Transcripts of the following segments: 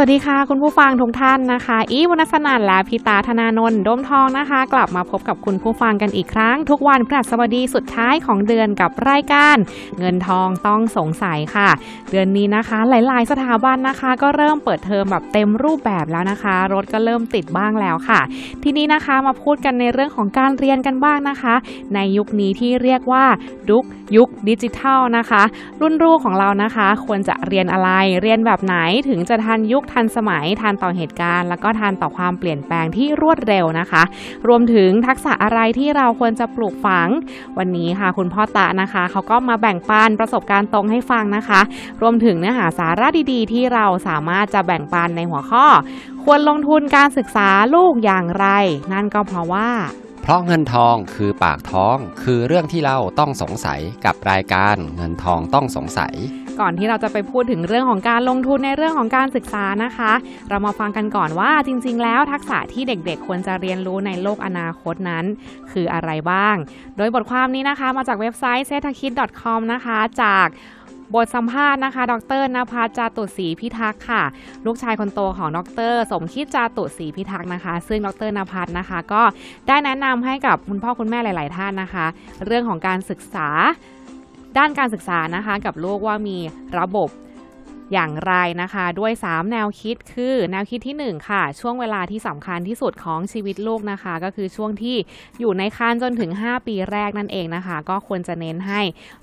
สวัสดีค่ะ คุณผู้ฟังทุกท่านนะคะ อีวนัสนันและพิตาธนานนท์โดมทองนะคะ กลับมาพบกับคุณผู้ฟังกันอีกครั้ง ทุกวันพฤหัสบดีสุดท้ายของเดือนกับรายการ เงินทองต้องสงสัยค่ะ เดือนนี้นะคะ หลาย ๆ สถาบันนะคะ ก็เริ่มเปิดเทอมแบบเต็มรูปแบบแล้วนะคะ รถก็เริ่มติดบ้างแล้วค่ะ ทีนี้นะคะมาพูดกันในเรื่องของการเรียนกันบ้างนะคะ ในยุคนี้ที่เรียกว่าดุกยุคดิจิทัลนะคะ รุ่นลูกของเรานะคะ ควรจะเรียนอะไรเรียนแบบไหนถึงจะทันยุคทันสมัยทันต่อเหตุการณ์ แล้วก็ทันต่อความเปลี่ยนแปลงที่รวดเร็วนะคะ รวมถึงทักษะอะไรที่เราควรจะปลูกฝัง วันนี้ค่ะ คุณพ่อตะนะคะเขาก็มาแบ่งปันประสบการณ์ตรงให้ฟังนะคะ รวมถึงเนื้อหาสาระดีๆ ที่เราสามารถจะแบ่งปันในหัวข้อ ควรลงทุนการศึกษาลูกอย่างไร นั่นก็เพราะว่าเพราะเงินทองคือปากท้อง คือเรื่องที่เราต้องสงสัยกับรายการเงินทองต้องสงสัย ก่อนที่เราจะไปพูดถึงเรื่องของการลงทุนในเรื่องของการศึกษานะคะ เรามาฟังกันก่อนว่าจริง ๆ แล้วทักษะที่เด็กๆ ควรจะเรียนรู้ในโลกอนาคตนั้น คืออะไรบ้าง โดยบทความนี้นะคะมาจากเว็บไซต์ s e t a k i d com นะคะจากบทสัมภาษณ์นะคะ ดรนภัสจาตุศรีพิทักษ์ค่ะ ลูกชายคนโตของดร สมคิดจาตุศรีพิทักษ์นะคะ ซึ่งดรนภัสนะคะ ก็ได้แนะนำให้กับคุณพ่อคุณแม่หลาย ๆ ท่านนะคะ เรื่องของการศึกษา ด้านการศึกษานะคะกับลูกว่ามีระบบอย่างไรนะคะ ด้วย 3 แนวคิดคือ แนวคิดที่ 1 ค่ะ ช่วงเวลาที่สำคัญที่สุดของชีวิตลูกนะคะ ก็คือช่วงที่อยู่ในครรภ์จนถึง 5 ปีแรกนั่นเองนะคะ ก็ควรจะเน้นให้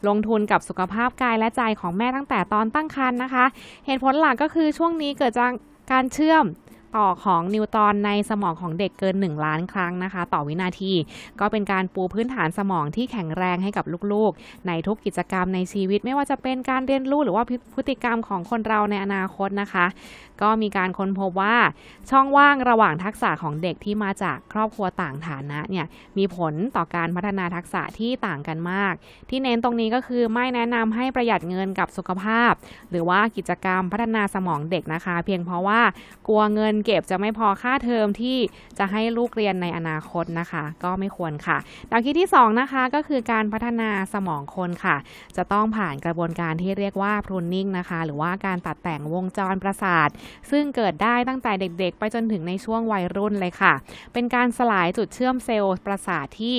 ลงทุนกับสุขภาพกายและใจของแม่ตั้งแต่ตอนตั้งครรภ์นะคะ เหตุผลหลักก็คือช่วงนี้เกิดจากการเชื่อม ต่อของนิวตรอนในสมองของเด็กเกิน 1 ล้านครั้งนะคะ ต่อวินาที ก็เป็นการปูพื้นฐานสมองที่แข็งแรงให้กับลูกๆ ในทุกกิจกรรมในชีวิต ไม่ว่าจะเป็นการเรียนรู้หรือว่าพฤติกรรมของคนเราในอนาคตนะคะ ก็มีการค้นพบว่าช่องว่างระหว่างทักษะของเด็กที่มาจากครอบครัวต่างฐานะเนี่ยมีผลต่อการพัฒนาทักษะที่ต่างกันมาก ที่เน้นตรงนี้ก็คือไม่แนะนำให้ประหยัดเงินกับสุขภาพ หรือว่ากิจกรรมพัฒนาสมองเด็กนะคะ เพียงเพราะว่ากลัวเงินเก็บจะไม่พอค่าเทอมที่จะให้ลูกเรียนในอนาคตนะคะ ก็ไม่ควรค่ะแนวคิดที่ 2 นะคะก็คือการพัฒนาสมองคนค่ะ จะต้องผ่านกระบวนการที่เรียกว่า pruning นะคะ หรือว่าการตัดแต่งวงจรประสาท ซึ่งเกิดได้ตั้งแต่เด็กๆ ไปจนถึงในช่วงวัยรุ่นเลยค่ะ เป็นการสลายจุดเชื่อมเซลล์ประสาทที่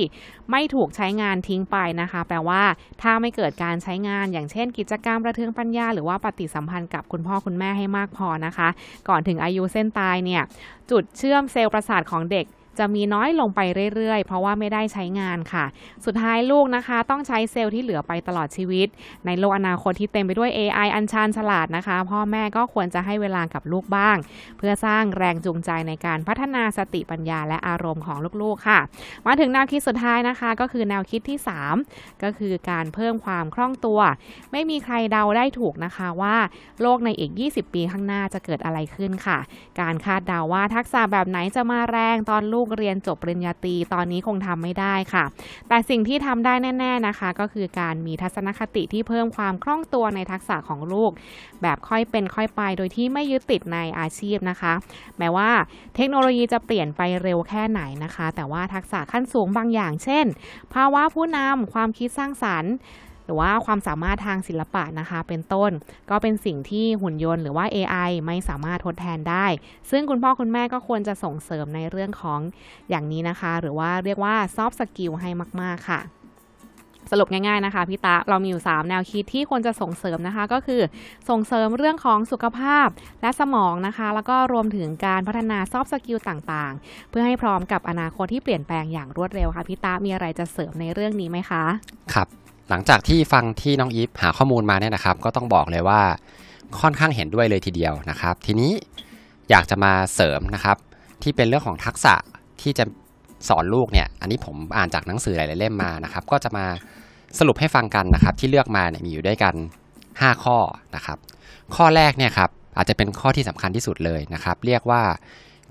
ไม่ถูกใช้งานทิ้งไปนะคะ แปลว่า ถ้าไม่เกิดการใช้งาน อย่างเช่น กิจกรรมประเทืองปัญญา หรือว่าปฏิสัมพันธ์กับคุณพ่อคุณแม่ให้มากพอนะคะ ก่อนถึงอายุเส้นตายเนี่ย จุดเชื่อมเซลล์ประสาทของเด็ก จะมีน้อยลงไปเรื่อยๆ เพราะว่าไม่ได้ใช้งานค่ะ สุดท้ายลูกนะคะต้องใช้เซลล์ที่เหลือไปตลอดชีวิต ในโลกอนาคตที่เต็มไปด้วย AI อันชานฉลาดนะคะ พ่อแม่ก็ควรจะให้เวลากับลูกบ้าง เพื่อสร้างแรงจูงใจในการพัฒนาสติปัญญาและอารมณ์ของลูกๆค่ะ มาถึงแนวคิดสุดท้ายนะคะ ก็คือแนวคิดที่ 3 ก็คือการเพิ่มความคล่องตัว ไม่มีใครเดาได้ถูกนะคะว่าโลกในอีก 20 ปีข้างหน้าจะเกิดอะไรขึ้นค่ะ การคาดเดาว่าทักษะแบบไหนจะมาแรงตอนลูกเรียนจบปริญญาตรีตอนนี้คงทำไม่ได้ค่ะ แต่สิ่งที่ทำได้แน่ ๆนะคะ ก็คือการมีทัศนคติที่เพิ่มความคล่องตัวในทักษะของลูก แบบค่อยเป็นค่อยไปโดยที่ไม่ยึดติดในอาชีพนะคะ แม้ว่าเทคโนโลยีจะเปลี่ยนไปเร็วแค่ไหนนะคะ แต่ว่าทักษะขั้นสูงบางอย่าง เช่น ภาวะผู้นำความคิดสร้างสรรค์ หรือว่าความสามารถทางศิลปะนะคะ เป็นต้น ก็เป็นสิ่งที่หุ่นยนต์หรือว่า AI ไม่สามารถทดแทนได้ ซึ่งคุณพ่อคุณแม่ก็ควรจะส่งเสริมในเรื่องของอย่างนี้นะคะ หรือว่าเรียกว่า soft skill ให้มาก ๆ ค่ะสรุปง่ายๆนะคะพี่ตาเรามีอยู่ 3 แนวคิดที่ควรจะส่งเสริมนะคะ ก็คือส่งเสริมเรื่องของสุขภาพและสมองนะคะ แล้วก็รวมถึงการพัฒนา soft skill ต่างๆ เพื่อให้พร้อมกับอนาคตที่เปลี่ยนแปลงอย่างรวดเร็วค่ะพี่ตามีอะไรจะเสริมในเรื่องนี้ไหมคะ ครับ หลังจากที่ฟังที่น้องอีฟหาข้อมูลมาเนี่ยนะครับ ก็ต้องบอกเลยว่าค่อนข้างเห็นด้วยเลยทีเดียวนะครับ ทีนี้อยากจะมาเสริมนะครับ ที่เป็นเรื่องของทักษะที่จะสอนลูกเนี่ย อันนี้ผมอ่านจากหนังสือหลายๆเล่มมานะครับ ก็จะมาสรุปให้ฟังกันนะครับ ที่เลือกมาเนี่ยมีอยู่ด้วยกัน 5 ข้อนะครับ ข้อแรกเนี่ยครับอาจจะเป็นข้อที่สำคัญที่สุดเลยนะครับ เรียกว่า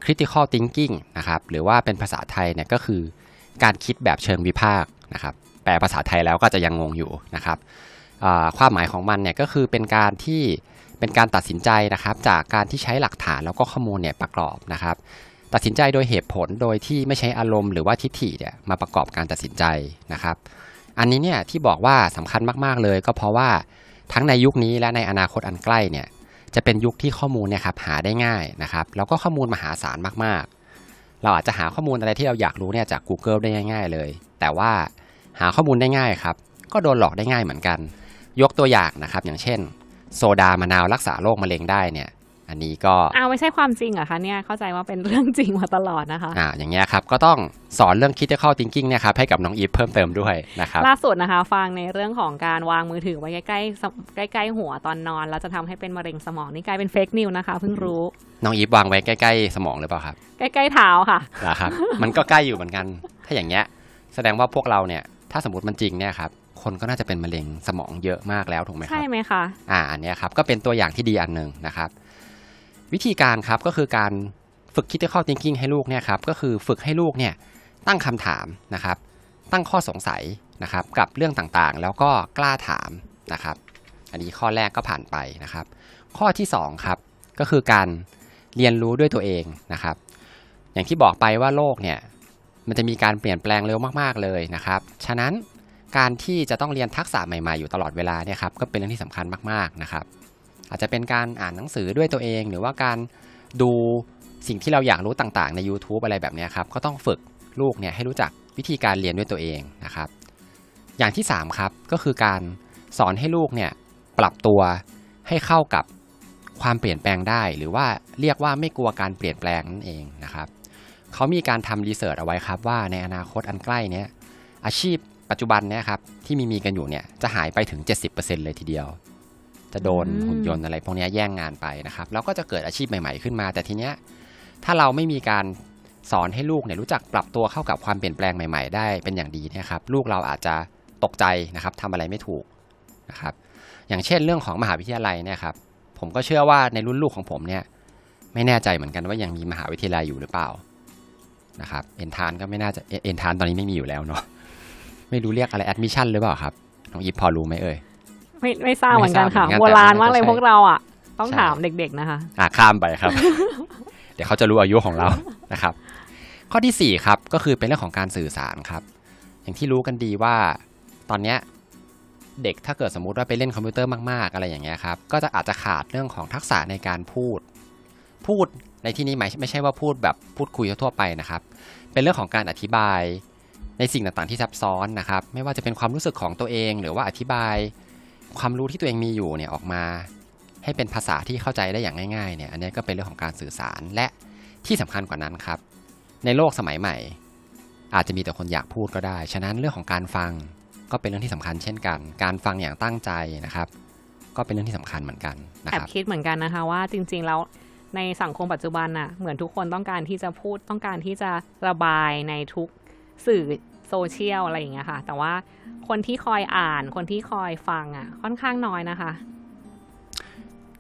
critical thinking นะครับ หรือว่าเป็นภาษาไทยเนี่ยก็คือการคิดแบบเชิงวิพากษ์นะครับ แปลภาษาไทยแล้วก็จะยังงงอยู่นะครับความหมายของมันเนี่ยก็คือเป็นการที่เป็นการตัดสินใจนะครับจากการที่ใช้หลักฐานแล้วก็ข้อมูลเนี่ยประกอบนะครับ ตัดสินใจโดยเหตุผลโดยที่ไม่ใช้อารมณ์หรือว่าทิฏฐิเนี่ยมาประกอบการตัดสินใจนะครับ อันนี้เนี่ยที่บอกว่าสำคัญมากๆเลย ก็เพราะว่าทั้งในยุคนี้และในอนาคตอันใกล้เนี่ยจะเป็นยุคที่ข้อมูลเนี่ยครับหาได้ง่ายนะครับแล้วก็ข้อมูลมหาศาลมากๆ เราอาจจะหาข้อมูลอะไรที่เราอยากรู้เนี่ยจาก Google ได้ง่าย ๆ เลย แต่ว่า หาข้อมูลได้ง่ายครับ ก็โดนหลอกได้ง่ายเหมือนกัน ยกตัวอย่างนะครับ อย่างเช่น โซดามะนาวรักษาโรคมะเร็งได้เนี่ย อันนี้ก็อ้าวไม่ใช่ความจริงเหรอคะเนี่ยเข้าใจว่าเป็นเรื่องจริงมาตลอดนะคะอ่าอย่างเงี้ยครับก็ต้องสอนเรื่อง critical thinking เนี่ยครับให้กับน้องอีฟเพิ่มเติมด้วยนะครับล่าสุดนะคะ ฟังในเรื่องของการวางมือถือไว้ใกล้ๆสมใกล้ๆหัวตอนนอนแล้วจะทำให้เป็นมะเร็งสมองนี่กลายเป็นเฟกนิวนะคะเพิ่งรู้น้องอีฟวางไว้ใกล้ๆสมองหรือเปล่าครับใกล้ๆเท้าค่ะนะครับมันก็ใกล้อยู่เหมือนกัน ถ้าอย่างเงี้ยแสดงว่าพวกเราเนี่ย ถ้าสมมติมันจริงเนี่ยครับคนก็น่าจะเป็นมะเร็งสมองเยอะมากแล้วถูกไหมคใช่รับไหมคะอ่าอันเนี้ยครับก็เป็นตัวอย่างที่ดีอันหนึ่งนะครับ วิธีการครับก็คือการฝึก critical thinking ให้ลูกเนี่ยครับก็คือฝึกให้ลูกเนี่ยตั้งคำถามนะครับ ตั้งข้อสงสัยนะครับ กับเรื่องต่างๆ แล้วก็กล้าถามนะครับ อันนี้ข้อแรกก็ผ่านไปนะครับ ข้อที่สองครับก็คือการเรียนรู้ด้วยตัวเองนะครับ อย่างที่บอกไปว่าโลกเนี่ย มันจะมีการเปลี่ยนแปลงเร็วมากๆเลยนะครับ ฉะนั้นการที่จะต้องเรียนทักษะใหม่ๆอยู่ตลอดเวลาเนี่ยครับก็เป็นเรื่องที่สำคัญมากๆนะครับ อาจจะเป็นการอ่านหนังสือด้วยตัวเอง หรือว่าการดูสิ่งที่เราอยากรู้ต่างๆ ใน YouTube อะไรแบบนี้ครับก็ต้องฝึกลูกเนี่ยให้รู้จักวิธีการเรียนด้วยตัวเองนะครับ อย่างที่3ครับก็คือการสอนให้ลูกเนี่ยปรับตัวให้เข้ากับความเปลี่ยนแปลงได้ หรือว่าเรียกว่าไม่กลัวการเปลี่ยนแปลงนั่นเองนะครับ เขามีการทำรีเสิร์ชเอาไว้ครับว่าในอนาคตอันใกล้เนี้ยอาชีพปัจจุบันเนี่ยครับที่มีมีกันอยู่เนี่ยจะหายไปถึง 70%เลยทีเดียว จะโดนอืมหุ่นยนต์อะไรพวกเนี้ยแย่งงานไปนะครับแล้วก็จะเกิดอาชีพใหม่ๆขึ้นมา แต่ทีเนี้ยถ้าเราไม่มีการสอนให้ลูกเนี่ยรู้จักปรับตัวเข้ากับความเปลี่ยนแปลงใหม่ ๆ ได้เป็นอย่างดีเนะครับลูกเราอาจจะตกใจนะครับทำอะไรไม่ถูกนะครับอย่างเช่นเรื่องของมหาวิทยาลัยเนี่ยครับผมก็เชื่อว่าในรุ่นลูกของผมเนี่ยไม่แน่ใจเหมือนกันว่ายังมีมหาวิทยาลัยอยู่หรือเปล่า นะครับเอ็นทานก็ไม่น่าจะเอเอ็นทานตอนนี้ไม่มีอยู่แล้วเนาะไม่รู้เรียกอะไร admission หรือเปล่าครับน้องอีฟพอรู้ไหมเอ่ยไม่ไม่ทราบเหมือนกันค่ะไม่ทราบเหมืโบอนกัน โบราณมากเลยพวกเราอะ แต่น่าจะต้องถามเด็กๆนะคะ ใช่อะข้ามไปครับ เดี๋ยวเขาจะรู้อายุของเรานะครับ ข้อที่ 4 ครับก็คือเป็นเรื่องของการสื่อสารครับ อย่างที่รู้กันดีว่าตอนเนี้ยเด็กถ้าเกิดสมมุติว่าไปเล่นคอมพิวเตอร์มากๆ อะไรอย่างเงี้ยครับ ก็จะอาจจะขาดเรื่องของทักษะในการพูด พูดในที่นี้หมายไม่ใช่ว่าพูดแบบพูดคุยทั่วไปนะครับ เป็นเรื่องของการอธิบายในสิ่งต่างๆที่ซับซ้อนนะครับ ไม่ว่าจะเป็นความรู้สึกของตัวเอง หรือว่าอธิบายความรู้ที่ตัวเองมีอยู่เนี่ยออกมา ให้เป็นภาษาที่เข้าใจได้อย่างง่ายๆเนี่ยอันนี้ก็เป็นเรื่องของการสื่อสารและที่สำคัญกว่านั้นครับ ในโลกสมัยใหม่ อาจจะมีแต่คนอยากพูดก็ได้ ฉะนั้นเรื่องของการฟังก็เป็นเรื่องที่สำคัญเช่นกัน การฟังอย่างตั้งใจนะครับ ก็เป็นเรื่องที่สำคัญเหมือนกันนะแอบครับคิดเหมือนกันนะคะว่าจริง ๆ แล้ว ในสังคมปัจจุบันน่ะเหมือนทุกคนต้องการที่จะพูดต้องการที่จะระบายในทุกสื่อโซเชียลอะไรอย่างเงี้ยค่ะ แต่ว่าคนที่คอยอ่านคนที่คอยฟังอะค่อนข้างน้อยนะคะ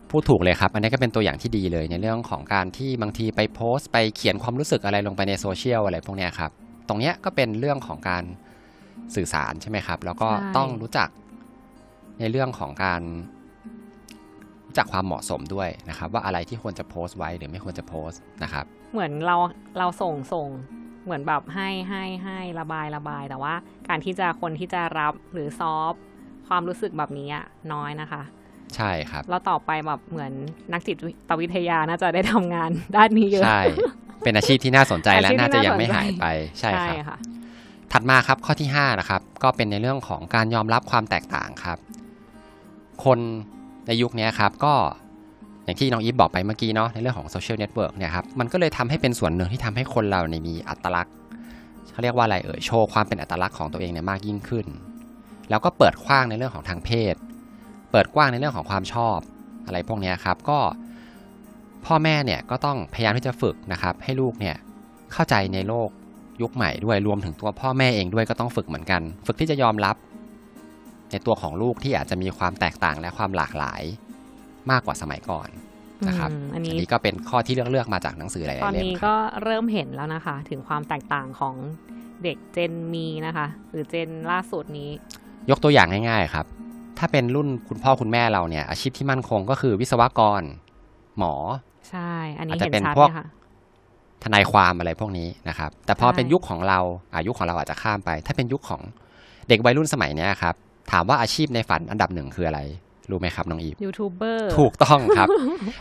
พูดถูกเลยครับ อันนี้ก็เป็นตัวอย่างที่ดีเลยในเรื่องของการที่บางทีไปโพสต์ ไปเขียนความรู้สึกอะไรลงไปในโซเชียลอะไรพวกเนี้ยครับ ตรงเนี้ยก็เป็นเรื่องของการสื่อสารใช่ไหมครับ แล้วก็ใช่ต้องรู้จักในเรื่องของการ รู้จักความเหมาะสมด้วยนะครับ ว่าอะไรที่ควรจะโพสต์ไว้หรือไม่ควรจะโพสต์นะครับ เหมือนเราเราส่งส่งเหมือนแบบให้ให้ให้ระบายระบาย แต่ว่าการที่จะคนที่จะรับหรือซอฟความรู้สึกแบบนี้อะน้อยนะคะ ใช่ครับแล้วต่อไปแบบเหมือนนักจิตวิทยาน่าจะได้ทำงานด้านนี้เยอะใช่เป็นอาชีพที่น่าสนใจและอาชีพที่น่าจะยังน่าสนใจไม่หายไปใช่ครับค่ะถัดมาครับข้อที่5นะครับก็เป็นในเรื่องของการยอมรับความแตกต่างครับ คน ในยุคนี้ครับก็อย่างที่น้องอีฟบอกไปเมื่อกี้เนาะในเรื่องของ social network เนี่ยครับมันก็เลยทำให้เป็นส่วนหนึ่งที่ทำให้คนเราเนี่ยมีอัตลักษณ์เขาเรียกว่าอะไรเอ่ยโชว์ความเป็นอัตลักษณ์ของตัวเองเนี่ยมากยิ่งขึ้น แล้วก็เปิดกว้างในเรื่องของทางเพศ เปิดกว้างในเรื่องของความชอบอะไรพวกนี้ครับก็พ่อแม่เนี่ยก็ต้องพยายามที่จะฝึกนะครับให้ลูกเนี่ยเข้าใจในโลกยุคใหม่ด้วยรวมถึงตัวพ่อแม่เองด้วยก็ต้องฝึกเหมือนกัน ฝึกที่จะยอมรับ ในตัวของลูกที่อาจจะมีความแตกต่างและความหลากหลายมากกว่าสมัยก่อนนะครับอืมอันนี้อันนี้ก็เป็นข้อที่เลือกเลือกมาจากหนังสือหลายตอๆนเล่มนี้ครับก็เริ่มเห็นแล้วนะคะ ถึงความแตกต่างของเด็กเจนมีนะคะ หรือเจนล่าสุดนี้ ยกตัวอย่างง่ายๆครับ ถ้าเป็นรุ่นคุณพ่อคุณแม่เราเนี่ยอาชีพที่มั่นคงก็คือวิศวกร หมอ ใช่ อันนี้อาจจะเห็นเป็นชัดพวกเลยค่ะทนายความอะไรพวกนี้นะครับ แต่พอใช่เป็นยุคของเราอายุคของเราอาจจะข้ามไป ถ้าเป็นยุคของเด็กวัยรุ่นสมัยเนี้ยครับ ถามว่าอาชีพในฝันอันดับหนึ่งคืออะไร รู้ไหมครับน้องอีฟยูทูบเบอร์ถูกต้องครับ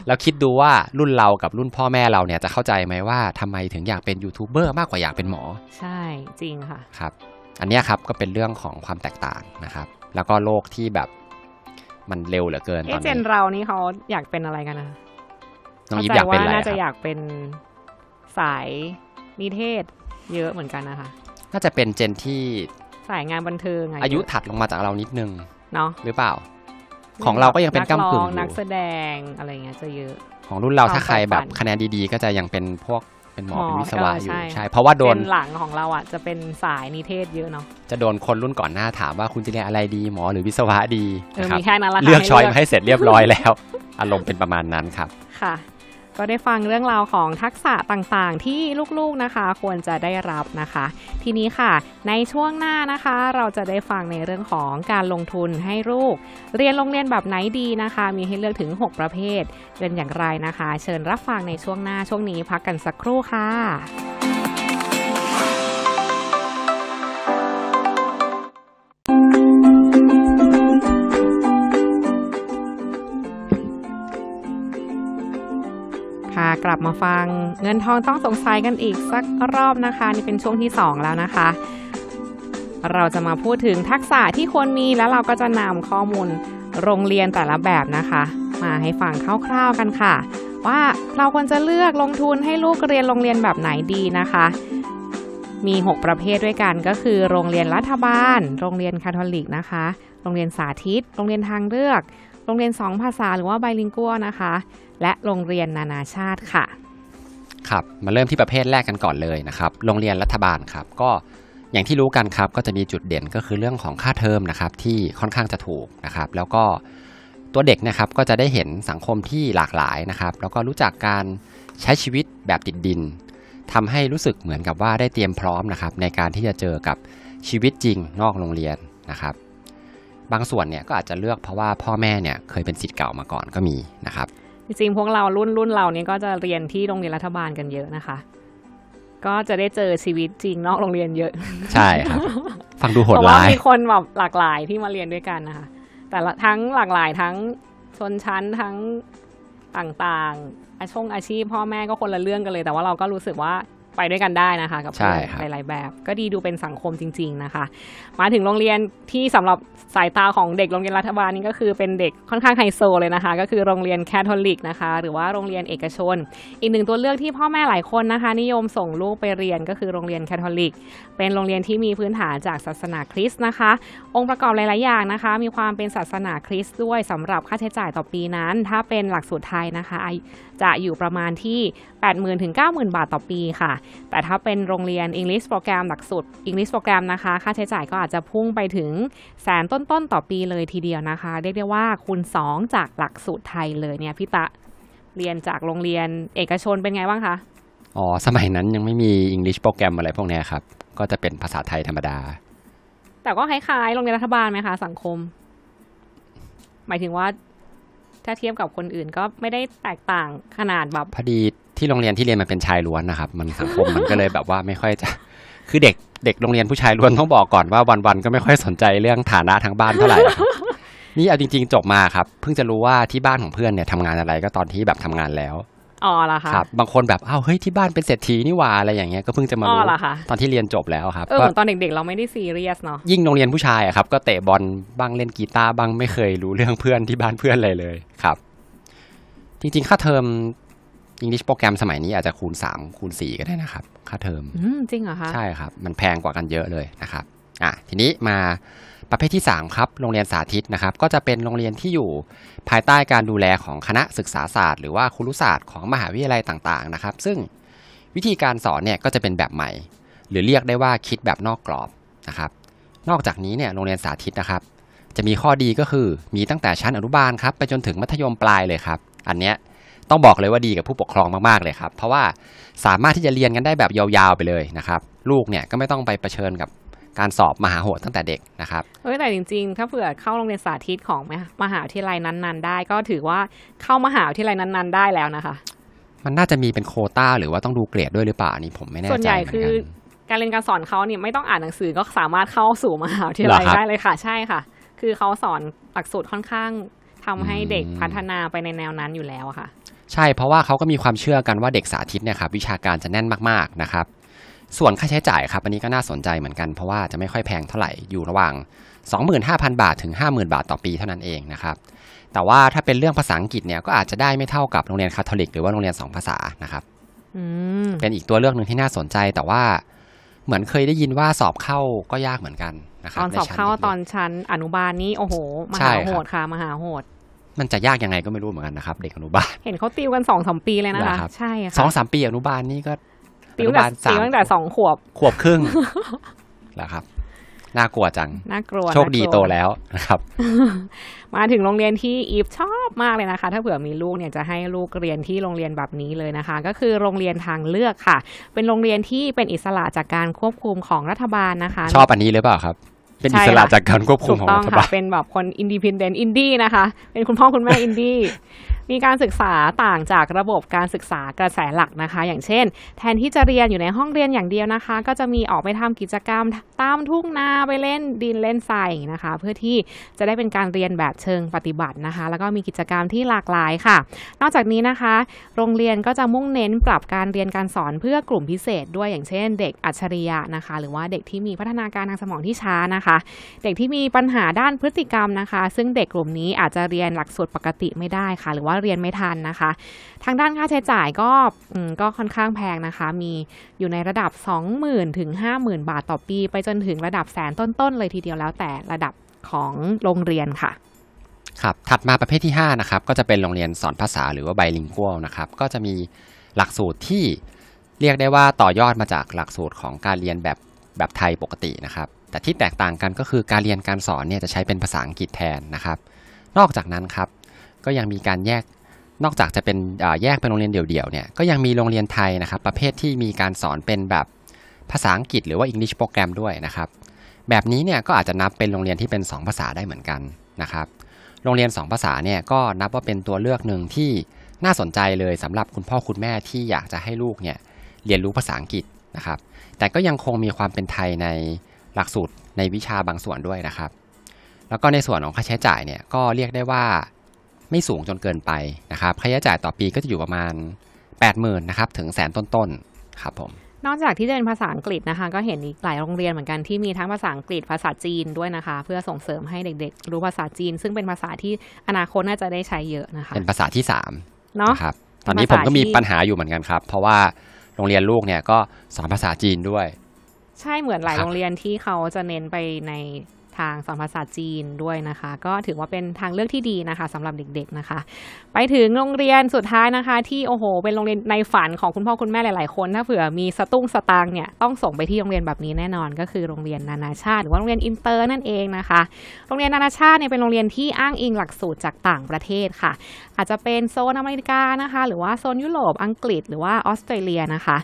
แล้วคิดดูว่ารุ่นเรากับรุ่นพ่อแม่เราเนี่ยจะเข้าใจไหมว่าทำไมถึงอยากเป็นยูทูบเบอร์มากกว่าอยากเป็นหมอ ใช่จริงค่ะครับ อันเนี้ยครับก็เป็นเรื่องของความแตกต่างนะครับ แล้วก็โลกที่แบบมันเร็วเหลือเกินตเอ๊ะอนเจนี้นเรานี่เขาอยากเป็นอะไรกันนะน้องอีฟข้อยากเป็นใจอะไรว่าน่าคจะรับอยากเป็นสายนิเทศเยอะเหมือนกันนะคะ น่าจะเป็นเจนที่ สายงานบันเทิงะอายุเะถัดลงมาจากเรานิดนึงเนาะหรือเปล่า ของเราก็ยังเป็นก้ากึ่งนัร้ออนักยู่แสดงอะไรเงี้ยจะเยอะ ของรุ่นเราความถ้าใครแบบใฝ่ฝันคะแนนดีๆ ก็จะยังเป็นพวกเป็นหมอหมอเป็นวิศวะเอออยู่ใช่ใช่เพราะว่าโดนเป็นหลังของเราอะจะเป็นสายนิเทศเยอะเนาะจะโดนคนรุ่นก่อนหน้าถามว่าคุณจะเรียนอะไรดีหมอหรือวิศวะดีเออนะครับมีแค่นั้นละค่ะเลือกช้อยมาให้ให้เสร็จเรียบร้อยแล้ว อารมณ์เป็นประมาณนั้นครับค่ะ ก็ได้ฟังเรื่องราวของทักษะต่างๆ ที่ลูกๆนะคะ ควรจะได้รับนะคะ ทีนี้ค่ะ ในช่วงหน้านะคะ เราจะได้ฟังในเรื่องของการลงทุนให้ลูก เรียนโรงเรียนแบบไหนดีนะคะ มีให้เลือกถึง 6 ประเภท เป็นอย่างไรนะคะ เชิญรับฟังในช่วงหน้าช่วงนี้พักกันสักครู่ค่ะ ค่ะกลับมาฟังเงินทองต้องสงสัยกันอีกสักรอบนะคะ นี่เป็นช่วงที่ 2 แล้วนะคะ เราจะมาพูดถึงทักษะที่ควรมีแล้วเราก็จะนำข้อมูลโรงเรียนแต่ละแบบนะคะ มาให้ฟังคร่าวๆกันค่ะ ว่าเราควรจะเลือกลงทุนให้ลูกเรียนโรงเรียนแบบไหนดีนะคะ มี 6 ประเภทด้วยกันก็คือ โรงเรียนรัฐบาล โรงเรียนคาทอลิกนะคะ โรงเรียนสาธิต โรงเรียนทางเลือก โรงเรียนสองภาษาหรือว่า bilingual นะคะ และโรงเรียนนานาชาติค่ะ ครับมาเริ่มที่ประเภทแรกกันก่อนเลยนะครับ โรงเรียนรัฐบาลครับ ก็อย่างที่รู้กันครับก็จะมีจุดเด่นก็คือเรื่องของค่าเทอมนะครับที่ค่อนข้างจะถูกนะครับ แล้วก็ตัวเด็กนะครับก็จะได้เห็นสังคมที่หลากหลายนะครับ แล้วก็รู้จักการใช้ชีวิตแบบติดดินทำให้รู้สึกเหมือนกับว่าได้เตรียมพร้อมนะครับในการที่จะเจอกับชีวิตจริงนอกโรงเรียนนะครับ บางส่วนเนี่ยก็อาจจะเลือกเพราะว่าพ่อแม่เนี่ยเคยเป็นสิทธิ์เก่ามาก่อนก็มีนะครับจริงๆพวกเรารุ่นรุ่นเราเนี่ยก็จะเรียนที่โรงเรียนรัฐบาลกันเยอะนะคะ ก็จะได้เจอชีวิตจริงนอกโรงเรียนเยอะ ใช่ครับ ฟังดูโหดร้าย เพดราะว่ามีคนแบบหลากหลายที่มาเรียนด้วยกันนะคะ แต่ละทั้งหลากหลายทั้งชนชั้นทั้งต่างๆอาชงอาชีพพ่อแม่ก็คนละเรื่องกันเลย แต่ว่าเราก็รู้สึกว่า ไปด้วยกันได้นะคะ กับเพื่อนหลายๆแบบ ใช่ครับ ก็ดีดูเป็นสังคมจริง ๆนะคะ มาถึงโรงเรียนที่สำหรับสายตาของเด็กโรงเรียนรัฐบาลนี่ก็คือเป็นเด็กค่อนข้างไฮโซเลยนะคะ ก็คือโรงเรียนแคทอลิกนะคะ หรือว่าโรงเรียนเอกชน อีกหนึ่งตัวเลือกที่พ่อแม่หลายคนนะคะ นิยมส่งลูกไปเรียนก็คือโรงเรียนแคทอลิก เป็นโรงเรียนที่มีพื้นฐานจากศาสนาคริสต์นะคะ องค์ประกอบหลายๆอย่างนะคะ มีความเป็นศาสนาคริสต์ด้วยสำหรับค่าใช้จ่ายต่อปีนั้น ถ้าเป็นหลักสูตรไทยนะคะอายุจะอยู่ประมาณที่ 80,000ถึง90,000 บาทต่อปีค่ะแต่ถ้าเป็นโรงเรียน English โปรแกรมหลักสูตร English โปรแกรมนะคะ ค่าใช้จ่ายก็อาจจะพุ่งไปถึงแสนต้นๆต่อปีเลยทีเดียวนะคะ เรียกได้ว่าคูณ2 จากหลักสูตรไทยเลยเนี่ยพี่ตะเรียนจากโรงเรียนเอกชนเป็นไงบ้างคะ อ๋อ สมัยนั้นยังไม่มี English โปรแกรมอะไรพวกเนี้ยครับ ก็จะเป็นภาษาไทยธรรมดา แต่ก็คล้ายๆโรงเรียนรัฐบาลไหมคะสังคม หมายถึงว่า ถ้าเทียบกับคนอื่นก็ไม่ได้แตกต่างขนาดแบบพอดีที่โรงเรียนที่เรียนมันเป็นชายล้วนนะครับ มันสังคมมันก็เลยแบบว่าไม่ค่อยจะคือเด็กเด็กโรงเรียนผู้ชายล้วนต้องบอกก่อนว่าวันๆก็ไม่ค่อยสนใจเรื่องฐานะทางบ้านเท่าไหร่ครับนี่เอาจริง ๆ จบมาครับ เพิ่งจะรู้ว่าที่บ้านของเพื่อนเนี่ยทำงานอะไรก็ตอนที่แบบทำงานแล้ว อ๋อเหรอคะครับบางคนแบบอ้าวเฮ้ยที่บ้านเป็นเศรษฐีนี่หว่าอะไรอย่างเงี้ยก็เพิ่งจะมาอ๋อรู้เหรอคะตอนที่เรียนจบแล้วครับเออก็เหมือนตอนเด็กๆเราไม่ได้ซีเรียสเนาะยิ่งโรงเรียนผู้ชายอะครับก็เตะบอลบ้างเล่นกีตาร์บ้างไม่เคยรู้เรื่องเพื่อนที่บ้านเพื่อนเลยเลยครับ จริงๆ ค่าเทอม English โปรแกรมสมัยนี้อาจจะคูณ 3 คูณ 4 ก็ได้นะครับ ค่าเทอมอืมจริงเหรอคะ ใช่ครับ มันแพงกว่ากันเยอะเลยนะครับ อะทีนี้มา ประเภทที่ 3 ครับ โรงเรียนสาธิตนะครับ ก็จะเป็นโรงเรียนที่อยู่ภายใต้การดูแลของคณะศึกษาศาสตร์ หรือว่าครุศาสตร์ของมหาวิทยาลัยต่างๆนะครับ ซึ่งวิธีการสอนเนี่ยก็จะเป็นแบบใหม่ หรือเรียกได้ว่าคิดแบบนอกกรอบนะครับ นอกจากนี้เนี่ยโรงเรียนสาธิตนะครับ จะมีข้อดีก็คือมีตั้งแต่ชั้นอนุบาลครับไปจนถึงมัธยมปลายเลยครับ อันเนี้ยต้องบอกเลยว่าดีกับผู้ปกครองมากๆเลยครับ เพราะว่าสามารถที่จะเรียนกันได้แบบยาวๆไปเลยนะครับ ลูกเนี่ยก็ไม่ต้องไปเผชิญกับ การสอบมหาโหดตั้งแต่เด็กนะครับเอ้ยแต่จริงๆ ถ้าเผื่อเข้าโรงเรียนสาธิตของมหาวิทยาลัยนั้นๆ ได้ ก็ถือว่าเข้ามหาวิทยาลัยนั้น ๆ ได้แล้วนะคะ มันน่าจะมีเป็นโควต้าหรือว่าต้องดูเกรดด้วยหรือเปล่าอันนี่ผมไม่แน่ใจส่วนใหญ่เมืคืนอกันการเรียนการสอนเขาเนี่ยไม่ต้องอ่านหนังสือก็สามารถเข้าสู่มหาวิทยาลัยเหรอครับได้เลยค่ะ ใช่ค่ะ คือเขาสอนหลักสูตรค่อนข้างทำให้อืมเด็กพัฒนาไปในแนวนั้นอยู่แล้วอะค่ะ ใช่เพราะว่าเขาก็มีความเชื่อกันว่าเด็กสาธิตเนี่ยครับวิชาการจะแน่นมากๆนะครับ ส่วนค่าใช้จ่ายครับอันนี้ก็น่าสนใจเหมือนกันเพราะว่าจะไม่ค่อยแพงเท่าไหร่อยู่ระหว่าง 25,000 บาทถึง 50,000 บาทต่อปีเท่านั้นเองนะครับแต่ว่าถ้าเป็นเรื่องภาษาอังกฤษเนี่ยก็อาจจะได้ไม่เท่ากับโรงเรียนคาทอลิกหรือว่าโรงเรียนสองภาษานะครับอืมเป็นอีกตัวเลือกหนึ่งที่น่าสนใจแต่ว่าเหมือนเคยได้ยินว่าสอบเข้าก็ยากเหมือนกันนะครับตอนสอบใชั้เข้าด็กๆตอนชั้นอนุบาลนี่โอ้โหมใช่หาครับโหดค่ะมหาโหดมันจะยากยังไงก็ไม่รู้เหมือนกันนะครับ เด็กอนุบาลเห็นเขาติวกันสองสามปีเลยนะเหรคะอครับใช่ค่ะสองสามปีอนุบาลนี่ก็ ติวอนุแต่สาม ติวตั้งแต่สองขวบ ขวบครึ่งเหรอครับ น่ากลัวจัง น่ากลัว โชคดีน่ากลัวโตแล้วนะครับ มาถึงโรงเรียนที่อีฟชอบมากเลยนะคะ ถ้าเผื่อมีลูกเนี่ยจะให้ลูกเรียนที่โรงเรียนแบบนี้เลยนะคะ ก็คือโรงเรียนทางเลือกค่ะ เป็นโรงเรียนที่เป็นอิสระจากการควบคุมของรัฐบาลนะคะ ชอบอันนี้หรือเปล่าครับ เป็นอิสระจากการควบคุมของรัฐบาล ใช่ค่ะ ถูกต้องค่ะ เป็นแบบคนอินดีพ n เดนต์อินดี้นะคะ เป็นคุณพ่อคุณแม่อินดี้มีการศึกษาต่างจากระบบการศึกษากระแสหลักนะคะ อย่างเช่น แทนที่จะเรียนอยู่ในห้องเรียนอย่างเดียวนะคะ ก็จะมีออกไปทำกิจกรรมตามทุ่งนาไปเล่นดินเล่นทรายอย่างนี้นะคะ เพื่อที่จะได้เป็นการเรียนแบบเชิงปฏิบัตินะคะ แล้วก็มีกิจกรรมที่หลากหลายค่ะ นอกจากนี้นะคะ โรงเรียนก็จะมุ่งเน้นปรับการเรียนการสอนเพื่อกลุ่มพิเศษ ด้วยอย่างเช่น เด็กอัจฉริยะนะคะ หรือว่าเด็กที่มีพัฒนาการทางสมองที่ช้านะคะเด็กที่มีปัญหาด้านพฤติกรรมนะคะ ซึ่งเด็กกลุ่มนี้อาจจะเรียนหลักสูตรปกติไม่ได้ค่ะ หรือว่าเรียนไม่ทันนะคะ ทางด้านค่าใช้จ่ายก็ก็ค่อนข้างแพงนะคะ มีอยู่ในระดับ 20,000ถึง50,000 บาทต่อปี ไปจนถึงระดับแสนต้นๆเลยทีเดียวแล้วแต่ระดับของโรงเรียนค่ะครับถัดมาประเภทที่5นะครับก็จะเป็นโรงเรียนสอนภาษาหรือว่าไบลิงกัวนะครับก็จะมีหลักสูตรที่เรียกได้ว่าต่อยอดมาจากหลักสูตรของการเรียนแบบแบบไทยปกตินะครับ แต่ที่แตกต่างกันก็คือการเรียนการสอนเนี่ยจะใช้เป็นภาษาอังกฤษแทนนะครับ นอกจากนั้นครับก็ยังมีการแยกนอกจากจะเป็นแยกเป็นโรงเรียนเดี่ยวๆเนี่ยก็ยังมีโรงเรียนไทยนะครับ ประเภทที่มีการสอนเป็นแบบภาษาอังกฤษหรือว่า English โปรแกรมด้วยนะครับ แบบนี้เนี่ยก็อาจจะนับเป็นโรงเรียนที่เป็น 2 ภาษาได้เหมือนกันนะครับโรงเรียน 2 ภาษาเนี่ยก็นับว่าเป็นตัวเลือกหนึ่งที่น่าสนใจเลยสำหรับคุณพ่อคุณแม่ที่อยากจะให้ลูกเนี่ยเรียนรู้ภาษาอังกฤษนะครับ แต่ก็ยังคงมีความเป็นไทยใน หลักสูตรในวิชาบางส่วนด้วยนะครับ แล้วก็ในส่วนของค่าใช้จ่ายเนี่ยก็เรียกได้ว่าไม่สูงจนเกินไปนะครับ ค่าใช้จ่ายต่อปีก็จะอยู่ประมาณ 80,000นะครับถึงแสนต้นๆครับผมนอกจากที่จะเป็นภาษาอังกฤษนะคะ ก็เห็นอีกหลายโรงเรียนเหมือนกันที่มีทั้งภาษาอังกฤษภาษาจีนด้วยนะคะ เพื่อส่งเสริมให้เด็กๆ รู้ภาษาจีน ซึ่งเป็นภาษาที่อนาคตน่าจะได้ใช้เยอะนะคะ เป็นภาษาที่3เนาะนะครับตอนนี้ผมก็มีภาษาที่ปัญหาอยู่เหมือนกันครับ เพราะว่าโรงเรียนลูกเนี่ยก็สอนภาษาจีนด้วย ใช่ครับ เหมือนหลายโรงเรียนที่เขาจะเน้นไปใน ทางสอนภาษาจีนด้วยนะคะ ก็ถือว่าเป็นทางเลือกที่ดีนะคะสำหรับเด็กๆนะคะ ไปถึงโรงเรียนสุดท้ายนะคะ ที่โอ้โห เป็นโรงเรียนในฝันของคุณพ่อคุณแม่หลายๆคน ถ้าเผื่อมีสตุ้งสตางเนี่ยต้องส่งไปที่โรงเรียนแบบนี้แน่นอน ก็คือโรงเรียนนานาชาติ หรือว่าโรงเรียนอินเตอร์นั่นเองนะคะ โรงเรียนนานาชาติเนี่ยเป็นโรงเรียนที่อ้างอิงหลักสูตรจากต่างประเทศค่ะ อาจจะเป็นโซนอเมริกานะคะ หรือว่าโซนยุโรปอังกฤษ หรือว่าออสเตรเลียนะคะ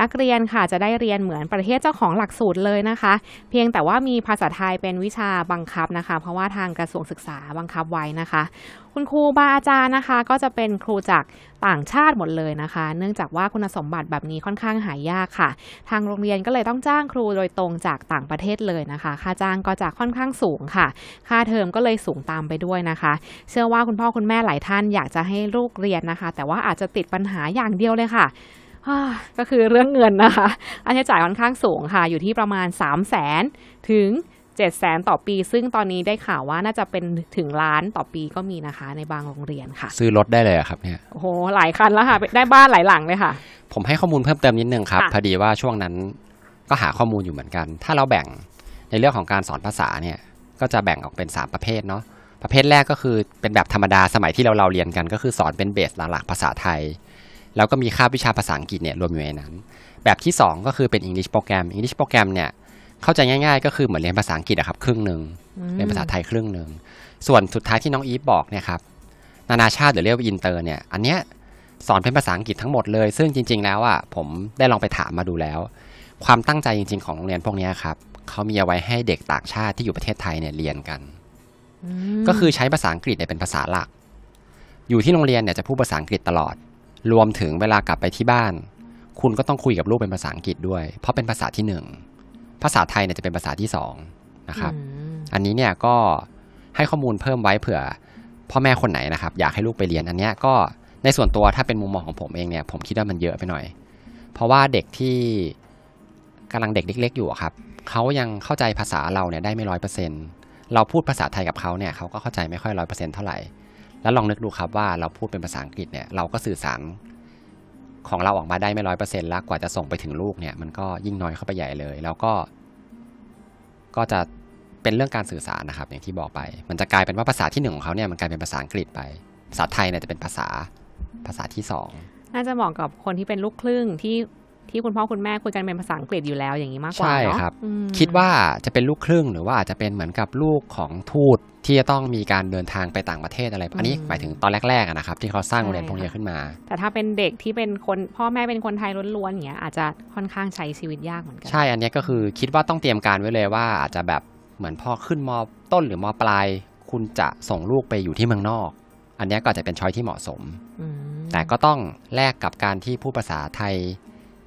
นักเรียนค่ะจะได้เรียนเหมือนประเทศเจ้าของหลักสูตรเลยนะคะ เพียงแต่ว่ามีภาษาไทยเป็นวิชาบังคับนะคะ เพราะว่าทางกระทรวงศึกษาบังคับไว้นะคะ คุณครูบาอาจารย์นะคะ ก็จะเป็นครูจากต่างชาติหมดเลยนะคะ เนื่องจากว่าคุณสมบัติแบบนี้ค่อนข้างหายากค่ะ ทางโรงเรียนก็เลยต้องจ้างครูโดยตรงจากต่างประเทศเลยนะคะ ค่าจ้างก็จะค่อนข้างสูงค่ะ ค่าเทอมก็เลยสูงตามไปด้วยนะคะ เชื่อว่าคุณพ่อคุณแม่หลายท่านอยากจะให้ลูกเรียนนะคะ แต่ว่าอาจจะติดปัญหาอย่างเดียวเลยค่ะก็คือเรื่องเงินนะคะค่าใช้จ่ายค่อนข้างสูงค่ะ อยู่ที่ประมาณ 3 0 0แสนถึง 7 0 0แสนต่อปี ซึ่งตอนนี้ได้ข่าวว่าน่าจะเป็นถึงล้านต่อปีก็มีนะคะ ในบางโรงเรียนค่ะ ซื้อรถได้เลยอะครับเนี่ยโอ้โหหลายคันแล้วค่ะ ได้บ้านหลายหลังเลยค่ะ ผมให้ข้อมูลเพิ่มเติมนิดนึงครับค่ะพอดีว่าช่วงนั้นก็หาข้อมูลอยู่เหมือนกัน ถ้าเราแบ่งในเรื่องของการสอนภาษาเนี่ยก็จะแบ่งออกเป็น 3 ประเภทเนาะประเภทแรกก็คือเป็นแบบธรรมดาสมัยที่เราเราเรียนกัน ก็คือสอนเป็น base หลักๆภาษาไทย แล้วก็มีคาบวิชาภาษาอังกฤษเนี่ยรวมอยู่ในนั้น แบบที่ 2 ก็คือเป็น English Program English Program เนี่ย เข้าใจง่าย ๆ ก็คือเหมือนเรียนภาษาอังกฤษอะครับครึ่งหนึ่งเรียนภาษาไทยครึ่งหนึ่งส่วนสุดท้ายที่น้องอีฟบอกเนี่ยครับนานาชาติหรือเรียกว่าอินเตอร์เนี่ยอันเนี้ยสอนเป็นภาษาอังกฤษทั้งหมดเลย ซึ่งจริง ๆ แล้วอะผมได้ลองไปถามมาดูแล้ว ความตั้งใจจริง ๆ ของโรงเรียนพวกเนี้ยครับเขามีเอาไว้ให้เด็กต่างชาติที่อยู่ประเทศไทยเนี่ยเรียนกันมก็คือใช้ภาษาอังกฤษเนี่ยเป็นภาษาหลัก อยู่ที่โรงเรียนเนี่ยจะพูดภาษาอังกฤษตลอด รวมถึงเวลากลับไปที่บ้าน คุณก็ต้องคุยกับลูกเป็นภาษาอังกฤษด้วย เพราะเป็นภาษาที่หนึ่ง ภาษาไทยเนี่ยจะเป็นภาษาที่สองนะครับอืมอันนี้เนี่ยก็ให้ข้อมูลเพิ่มไว้เผื่อพ่อแม่คนไหนนะครับ อยากให้ลูกไปเรียนอันเนี้ยก็ในส่วนตัวถ้าเป็นมุมมองของผมเองเนี่ยผมคิดว่ามันเยอะไปหน่อย เพราะว่าเด็กที่กำลังเด็กเล็ก ๆ อยู่อะครับเขายังเข้าใจภาษาเราเนี่ยได้ไม่ร้อยเปอร์เซ็นเราพูดภาษาไทยกับเขาเนี่ยเขาก็เข้าใจไม่ค่อยร้อยเปอร์เซ็นเท่าไหร่ แล้วลองนึกดูครับว่าเราพูดเป็นภาษาอังกฤษเนี่ยเราก็สื่อสาร ของเราออกมาได้ไม่ร้อยเปอร์เซ็นต์แล้วกว่าจะส่งไปถึงลูกเนี่ยมันก็ยิ่งน้อยเข้าไปใหญ่เลย แล้วก็ ก็จะเป็นเรื่องการสื่อสารนะครับ อย่างที่บอกไป มันจะกลายเป็นว่าภาษาที่หนึ่งของเขาเนี่ยมันกลายเป็นภาษาอังกฤษไป ภาษาไทยเนี่ยจะเป็นภาษาภาษาที่สองน่าจะเหมาะกับคนที่เป็นลูกครึ่งที่ ที่คุณพ่อคุณแม่คุยกันเป็นภาษาอังกฤษอยู่แล้วอย่างนี้มากกว่าใช่เนาะครับอืมคิดว่าจะเป็นลูกครึ่งหรือว่าอาจจะเป็นเหมือนกับลูกของทูตที่จะต้องมีการเดินทางไปต่างประเทศอะไร อันนี้หมายถึงตอนแรกๆอะนะครับ ที่เขาสร้างโรงเรียนพวกนี้ขึ้นมา แต่ถ้าเป็นเด็กที่เป็นคนพ่อแม่เป็นคนไทยล้วนๆอย่างเงี้ยอาจจะค่อนข้างใช้ชีวิตยากเหมือนกัน ใช่อันเนี้ยก็คือคิดว่าต้องเตรียมการไว้เลยว่าอาจจะแบบเหมือนพอขึ้นมต้นหรือมปลาย คุณจะส่งลูกไปอยู่ที่เมืองนอก อันเนี้ยก็อาจจะเป็น choice ที่เหมาะสมอืมแต่ก็ต้องแลกกับการที่พูดภาษาไทย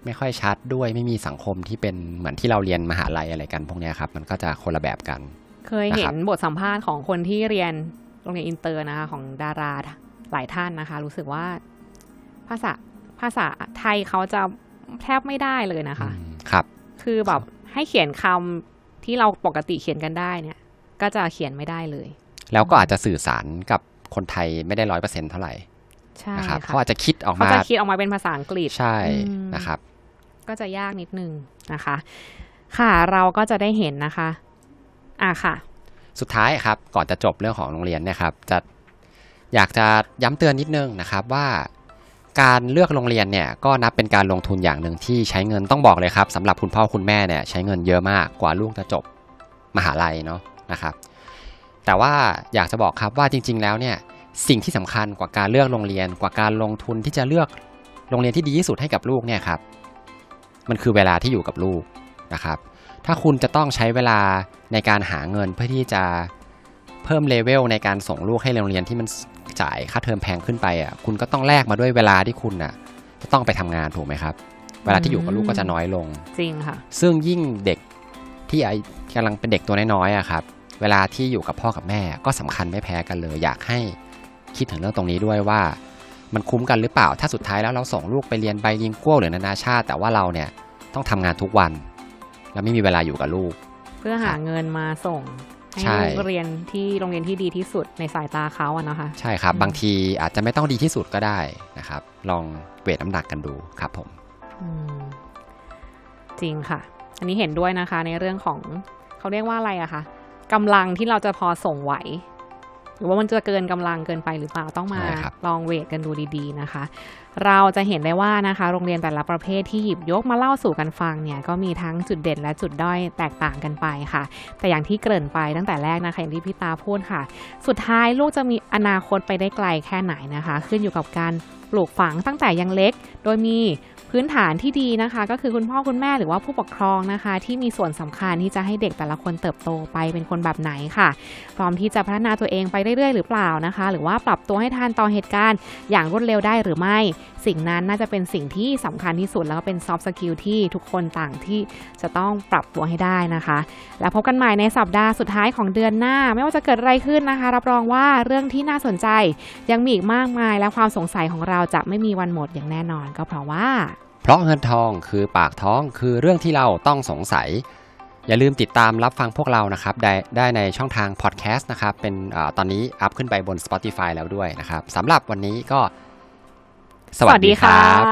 ไม่ค่อยชัดด้วยไม่มีสังคมที่เป็นเหมือนที่เราเรียนมหาลัยอะไรกันพวกเนี้ยครับ มันก็จะคนละแบบกัน เคยเห็นะครันบบทสัมภาษณ์ของคนที่เรียนโรงเรียนอินเตอร์นะคะของดาราหลายท่านนะคะ รู้สึกว่าภาษาภาษาไทยเขาจะแทบไม่ได้เลยนะคะอืมครับ คือแบบให้เขียนคำที่เราปกติเขียนกันได้เนี่ย ก็จะเขียนไม่ได้เลย แล้วก็อาจจะสื่อสารกับคนไทยไม่ได้ร้อยเปอร์เซ็นต์เท่าไหร่ใช่นะครับค่ะเขาอาจจะคิดออกเขามาจะคิดออกมาเป็นภาษาอังกฤษใช่อืมนะครับ ก็จะยากนิดนึงนะคะ ค่ะเราก็จะได้เห็นนะคะ อะค่ะ สุดท้ายครับ ก่อนจะจบเรื่องของโรงเรียนเนะครับ จะอยากจะย้ำเตือนนิดนึงนะครับว่าการเลือกโรงเรียนเนี่ยก็นับเป็นการลงทุนอย่างหนึ่งที่ใช้เงินต้องบอกเลยครับสำหรับคุณพ่อคุณแม่เนี่ยใช้เงินเยอะมากกว่าลูกจะจบมหาลัยเนาะนะครับ แต่ว่าอยากจะบอกครับว่าจริง ๆ แล้วเนี่ยสิ่งที่สำคัญกว่าการเลือกโรงเรียน กว่าการลงทุนที่จะเลือกโรงเรียนที่ดีที่สุดให้กับลูกเนี่ยครับ มันคือเวลาที่อยู่กับลูกนะครับ ถ้าคุณจะต้องใช้เวลาในการหาเงินเพื่อที่จะเพิ่มเลเวลในการส่งลูกให้โรงเรียนที่มันจ่ายค่าเทอมแพงขึ้นไปอะคุณก็ต้องแลกมาด้วยเวลาที่คุณน่ะจะต้องไปทำงานถูกไหมครับ เวลาที่อยู่กับลูกก็จะน้อยลง จริงค่ะ ซึ่งยิ่งเด็กที่อายุกำลังเป็นเด็กตัวน้อยๆอะครับ เวลาที่อยู่กับพ่อกับแม่ก็สำคัญไม่แพ้กันเลย อยากให้คิดถึงเรื่องตรงนี้ด้วยว่า มันคุ้มกันหรือเปล่า ถ้าสุดท้ายแล้วเราส่งลูกไปเรียนไบลิงกัวหรือนานาชาติ แต่ว่าเราเนี่ยต้องทำงานทุกวัน แล้วไม่มีเวลาอยู่กับลูก เพื่อหาเงินมาส่งให้ใช่ลูกเรียนที่โรงเรียนที่ดีที่สุดในสายตาเขาอะนะคะ ใช่ครับอืมบางทีอาจจะไม่ต้องดีที่สุดก็ได้นะครับ ลองเวทน้ำหนักกันดูครับผมอืมจริงค่ะ อันนี้เห็นด้วยนะคะ ในเรื่องของเขาเรียกว่าอะไรอะคะกำลังที่เราจะพอส่งไหว หรือว่ามันจะเกินกำลังเกินไปหรือเปล่าต้องมาใช่ครับลองเวทกันดูดีๆนะคะ เราจะเห็นได้ว่านะคะ โรงเรียนแต่ละประเภทที่หยิบยกมาเล่าสู่กันฟังเนี่ยก็มีทั้งจุดเด่นและจุดด้อยแตกต่างกันไปค่ะ แต่อย่างที่เกริ่นไปตั้งแต่แรกนะคะอย่างที่พี่ตาพูดค่ะ สุดท้ายลูกจะมีอนาคตไปได้ไกลแค่ไหนนะคะ ขึ้นอยู่กับการปลูกฝังตั้งแต่ยังเล็ก โดยมี พื้นฐานที่ดีนะคะ ก็คือคุณพ่อคุณแม่หรือว่าผู้ปกครองนะคะ ที่มีส่วนสำคัญที่จะให้เด็กแต่ละคนเติบโตไปเป็นคนแบบไหนค่ะ พร้อมที่จะพัฒนาตัวเองไปเรื่อยๆ หรือเปล่านะคะ หรือว่าปรับตัวให้ทันต่อเหตุการณ์อย่างรวดเร็วได้หรือไม่ สิ่งนั้นน่าจะเป็นสิ่งที่สำคัญที่สุดแล้วก็เป็น soft skill ที่ทุกคนต่างที่จะต้องปรับตัวให้ได้นะคะ แล้วพบกันใหม่ในสัปดาห์สุดท้ายของเดือนหน้า ไม่ว่าจะเกิดอะไรขึ้นนะคะ รับรองว่าเรื่องที่น่าสนใจยังมีอีกมากมาย และความสงสัยของเราจะไม่มีวันหมดอย่างแน่นอน ก็เพราะว่า เพราะเงินทองคือปากท้องคือเรื่องที่เราต้องสงสัยอย่าลืมติดตามรับฟังพวกเรานะครับ ได้ได้ในช่องทางพอดแคสต์นะครับ เป็นอตอนนี้อัพขึ้นไปบน Spotify แล้วด้วยนะครับสำหรับวันนี้ก็ สวัสดีครับ